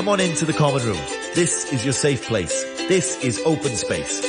come on into the common room. This is your safe place. This is open space.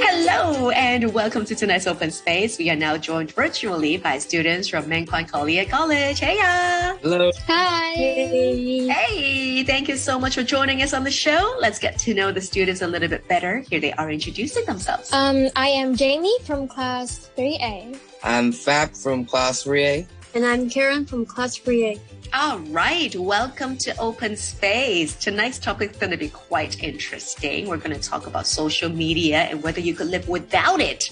Hello and welcome to tonight's open space. We are now joined virtually by students from Man Kwan QualiEd College. Hey ya! Hello. Hi. Hey. Hey, thank you so much for joining us on the show. Let's get to know the students a little bit better. Here they are introducing themselves. Um, I am Jamie from class 3A. I'm Fab from class 3A. And I'm Karen from class 3A. All right, welcome to Open Space. Tonight's topic is going to be quite interesting. We're going to talk about social media and whether you could live without it.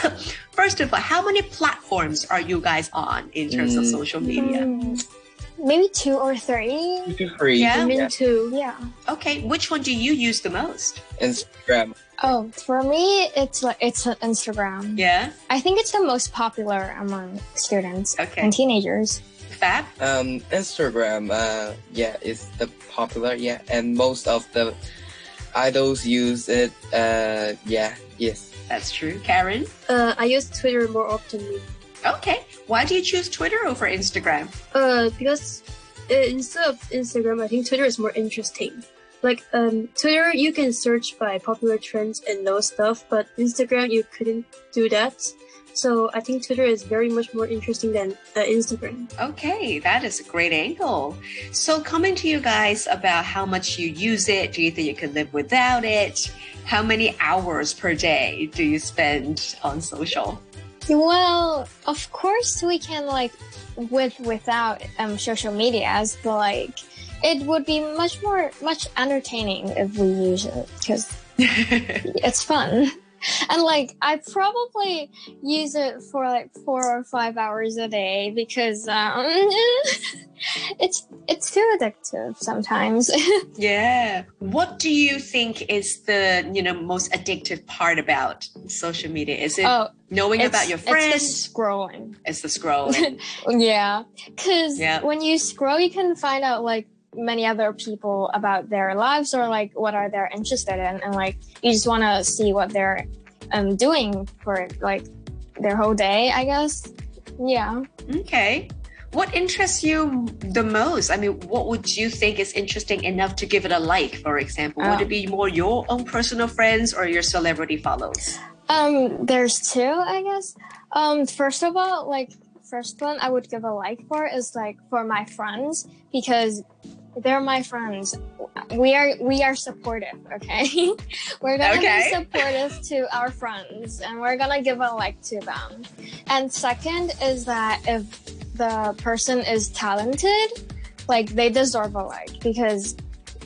First of all, how many platforms are you guys on in terms of Mm. social media? Mm, maybe two or three. Two three. Yeah? I'm Yeah. into Yeah. Okay, which one do you use the most? Instagram. Oh, for me, it's like it's on Instagram. Yeah, I think it's the most popular among students Okay. and teenagers. Fab. Um, Instagram. Uh, yeah, is the popular. Yeah, and most of the idols use it. Uh, yeah, yes. That's true. Karen. uh, I use Twitter more often. Okay, why do you choose Twitter over Instagram? Uh, because uh, instead of Instagram, I think Twitter is more interesting. Like um, Twitter, you can search by popular trends and those stuff, but Instagram you couldn't do that. So I think Twitter is very much more interesting than uh, Instagram. Okay, that is a great angle. So, coming to you guys about how much you use it, do you think you could live without it? How many hours per day do you spend on social? Well, of course we can like with without um social medias, but like it would be much more much entertaining if we use it because it's fun. And like I probably use it for like four or five hours a day because um, it's it's too addictive sometimes. yeah. What do you think is the you know most addictive part about social media? Is it oh, knowing about your friends? it's scrolling. It's the scrolling. yeah, because Yeah. when you scroll, you can find out like many other people about their lives or like what are they interested in, and like you just want to see what they're um doing for like their whole day. I guess. Yeah. Okay. What interests you the most? I mean, what would you think is interesting enough to give it a like, for example? Would it be more your own personal friends or your celebrity follows? Um, there's two, I guess. Um, first of all, like first one I would give a like for is like for my friends because they're my friends. We are we are supportive, okay? we're gonna Okay. be supportive to our friends and we're gonna give a like to them. And second is that if the person is talented, like they deserve a like because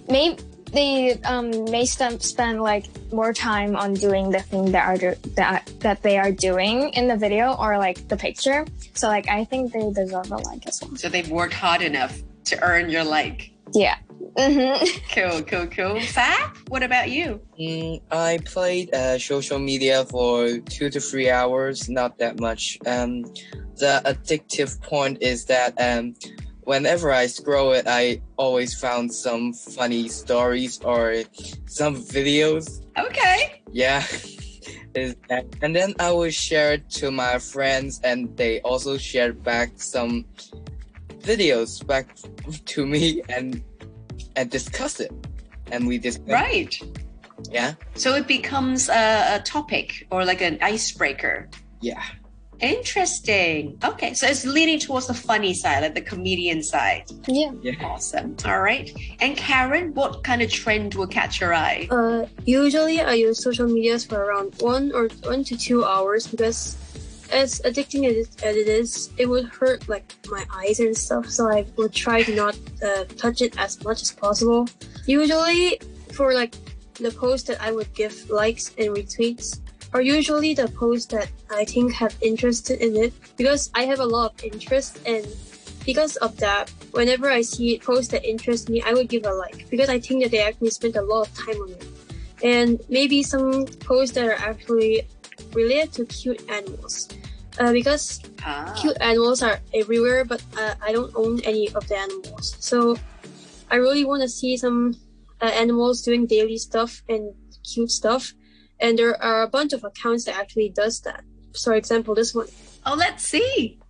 maybe they um, may st- spend like more time on doing the thing that are do- that that they are doing in the video or like the picture. So like I think they deserve a like as well. So they've worked hard enough to earn your like. Yeah. hmm Cool, cool, cool. Fab, what about you? Mm, I played uh, social media for two to three hours, not that much. Um, the addictive point is that um, whenever I scroll it, I always found some funny stories or some videos. Okay. Yeah. And then I will share it to my friends, and they also share back some videos back to me, and and discuss it, and we just Right. Yeah. So it becomes a, a topic or like an icebreaker. Yeah. Interesting. Okay, so it's leaning towards the funny side, like the comedian side. Yeah. Yeah. Awesome. All right. And Karen, what kind of trend will catch your eye? Uh, usually I use social medias for around one or one to two hours because as addicting as it, as it is, it would hurt like my eyes and stuff. So I would try to not uh, touch it as much as possible. Usually for like the posts that I would give likes and retweets are usually the posts that I think have interest in it because I have a lot of interest and because of that, whenever I see posts that interest me, I would give a like because I think that they actually spent a lot of time on it. And maybe some posts that are actually related to cute animals. Uh, because Ah, cute animals are everywhere, but uh, I don't own any of the animals. So I really want to see some uh, animals doing daily stuff and cute stuff. And there are a bunch of accounts that actually does that. So for example, this one. oh, let's see.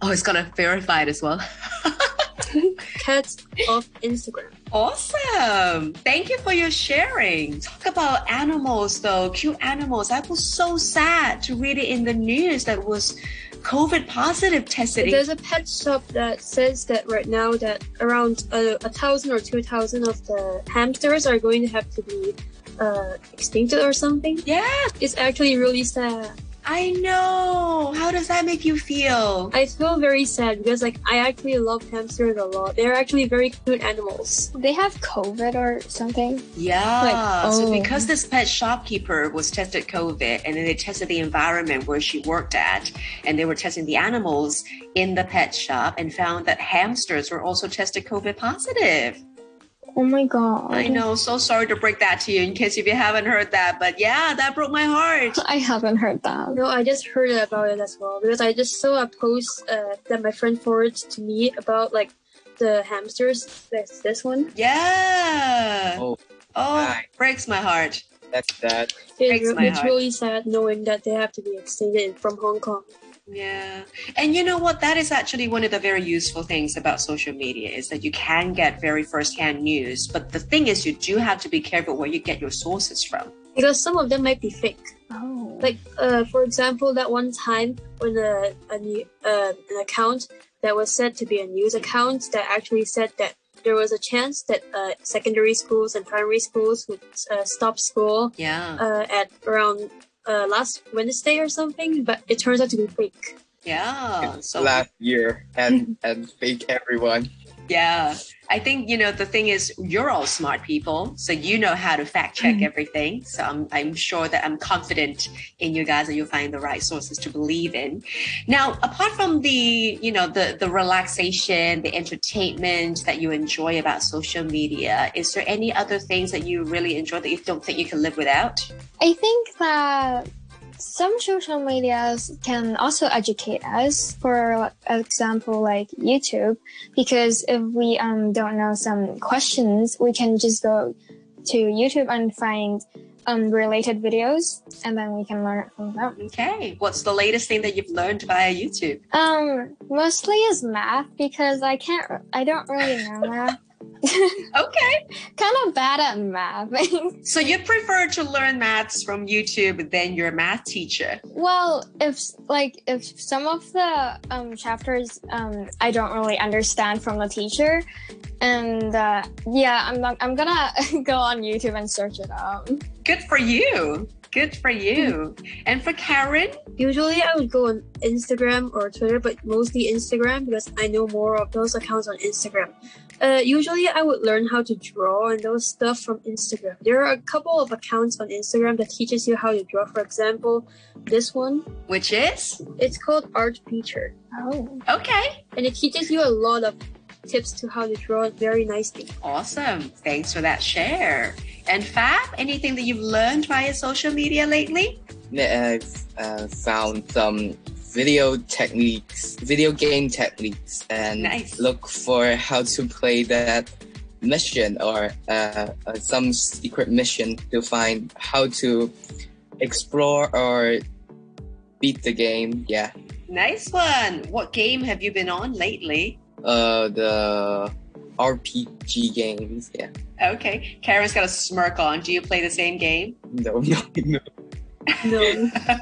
Oh, it's got to verify it as well. Cats of Instagram. Awesome. Thank you for your sharing. Talk about animals though, cute animals. I was so sad to read it in the news that was COVID positive tested. There's a pet shop that says that right now that around uh, a thousand or two thousand of the hamsters are going to have to be uh, extincted or something. Yeah, It's actually really sad. I know. How does that make you feel? I feel very sad because like I actually love hamsters a lot. They're actually very cute animals. They have COVID or something. Yeah. Like, So oh. because this pet shopkeeper was tested COVID and then they tested the environment where she worked at and they were testing the animals in the pet shop and found that hamsters were also tested COVID positive. Oh my god. I know. So sorry to break that to you in case if you haven't heard that, but yeah, that broke my heart. I haven't heard that. No, I just heard about it as well because I just saw a post uh, that my friend forwarded to me about like the hamsters. That's this one. Yeah. Oh, Oh, Right. breaks my heart. that's that. Breaks It, my it's heart. really sad knowing that they have to be extended from Hong Kong. Yeah. And you know what? That is actually one of the very useful things about social media is that you can get very first-hand news. But the thing is, you do have to be careful where you get your sources from. Because some of them might be fake. Oh. Like, uh, for example, that one time when a, a new, uh, an account that was said to be a news account that actually said that there was a chance that uh, secondary schools and primary schools would uh, stop school Yeah. uh, at around uh, last Wednesday or something, but it turns out to be fake. Yeah. So Last year and and fake everyone. Yeah. I think, you know, the thing is, you're all smart people. So you know how to fact check Mhm. everything. So I'm, I'm sure that I'm confident in you guys that you'll find the right sources to believe in. Now, apart from the, you know, the, the relaxation, the entertainment that you enjoy about social media, is there any other things that you really enjoy that you don't think you can live without? I think that some social medias can also educate us. For example, like YouTube, because if we um, don't know some questions, we can just go to YouTube and find um, related videos, and then we can learn it from them. Okay. What's the latest thing that you've learned via YouTube? Um, mostly is math because I can't, I don't really know math. Okay. kind of bad at math. So you prefer to learn maths from YouTube than your math teacher? Well, if like if some of the um, chapters um, I don't really understand from the teacher, and uh, yeah, I'm not, I'm gonna go on YouTube and search it out. Good for you. Good for you. And for Karen? Usually, I would go on Instagram or Twitter, but mostly Instagram because I know more of those accounts on Instagram. Uh, usually, I would learn how to draw and those stuff from Instagram. There are a couple of accounts on Instagram that teaches you how to draw. For example, this one, Which is? it's called Art Feature, Oh, Okay. and it teaches you a lot of tips to how to draw it very nicely. Awesome. Thanks for that share. And Fab, anything that you've learned via social media lately? I've uh, found some video techniques, video game techniques, and Nice. look for how to play that mission or uh, uh, some secret mission to find how to explore or beat the game. Yeah, Nice one. What game have you been on lately? uh, the RPG games. Yeah, Okay. Karen's got a smirk on. Do you play the same game? no, no, no. No,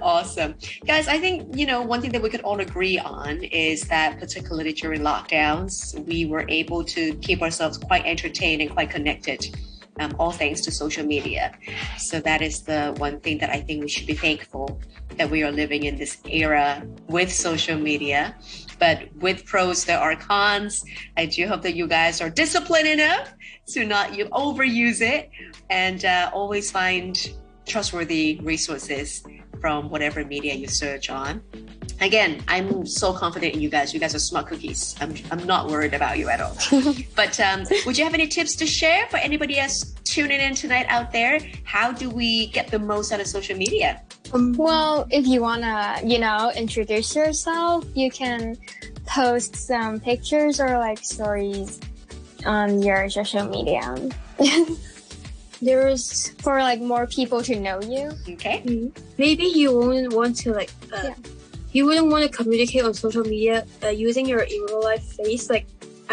awesome. Guys, I think, you know, one thing that we could all agree on is that particularly during lockdowns, we were able to keep ourselves quite entertained and quite connected. Um, all thanks to social media. So that is the one thing that I think we should be thankful that we are living in this era with social media. But with pros, there are cons. I do hope that you guys are disciplined enough to not you overuse it and uh, always find trustworthy resources from whatever media you search on. Again, I'm so confident in you guys. You guys are smart cookies. I'm, I'm not worried about you at all. but um, would you have any tips to share for anybody else tuning in tonight out there? How do we get the most out of social media? well, if you wanna, you know, introduce yourself, you can post some pictures or like stories on your social media there's for like more people to know you. Okay. maybe you won't want to like uh, Yeah. You wouldn't want to communicate on social media uh, using your in real life face, like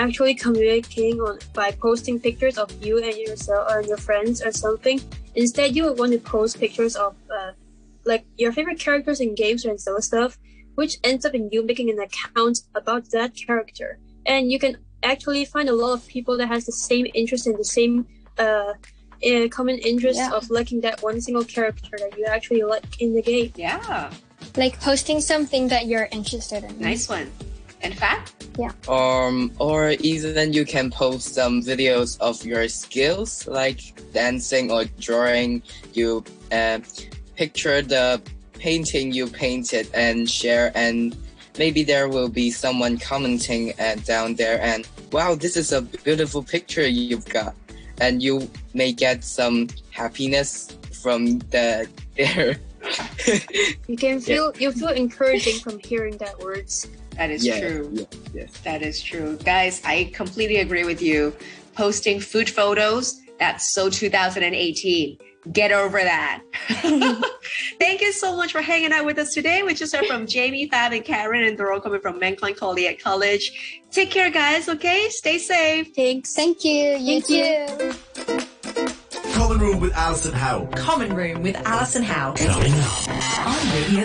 actually communicating on by posting pictures of you and yourself or your friends or something. Instead, you would want to post pictures of uh, like your favorite characters in games and so stuff, which ends up in you making an account about that character. And you can actually find a lot of people that has the same interest in the same uh, uh, common interest Yeah. of liking that one single character that you actually like in the game. Yeah, Like posting something that you're interested in. nice one. In fact, Yeah. Um, or even you can post some videos of your skills, like dancing or drawing. You uh, picture the painting you painted and share, and maybe there will be someone commenting uh, down there. And wow, this is a beautiful picture you've got, and you may get some happiness from the there. You can feel you feel encouraging from hearing that words. that is yeah, true. yeah, yes. That is true. Guys, I completely agree with you. Posting food photos, that's so 2018. Get over that. Thank you so much for hanging out with us today. We just heard from Jamie, Fab, and Karen, and they're all coming from Man Kwan QualiEd College. Take care, guys, okay? Stay safe. Thanks. Thank you. You Thank you. Too. Common Room with Alison Howe. Common Room with Alison Howe Coming up. on Radio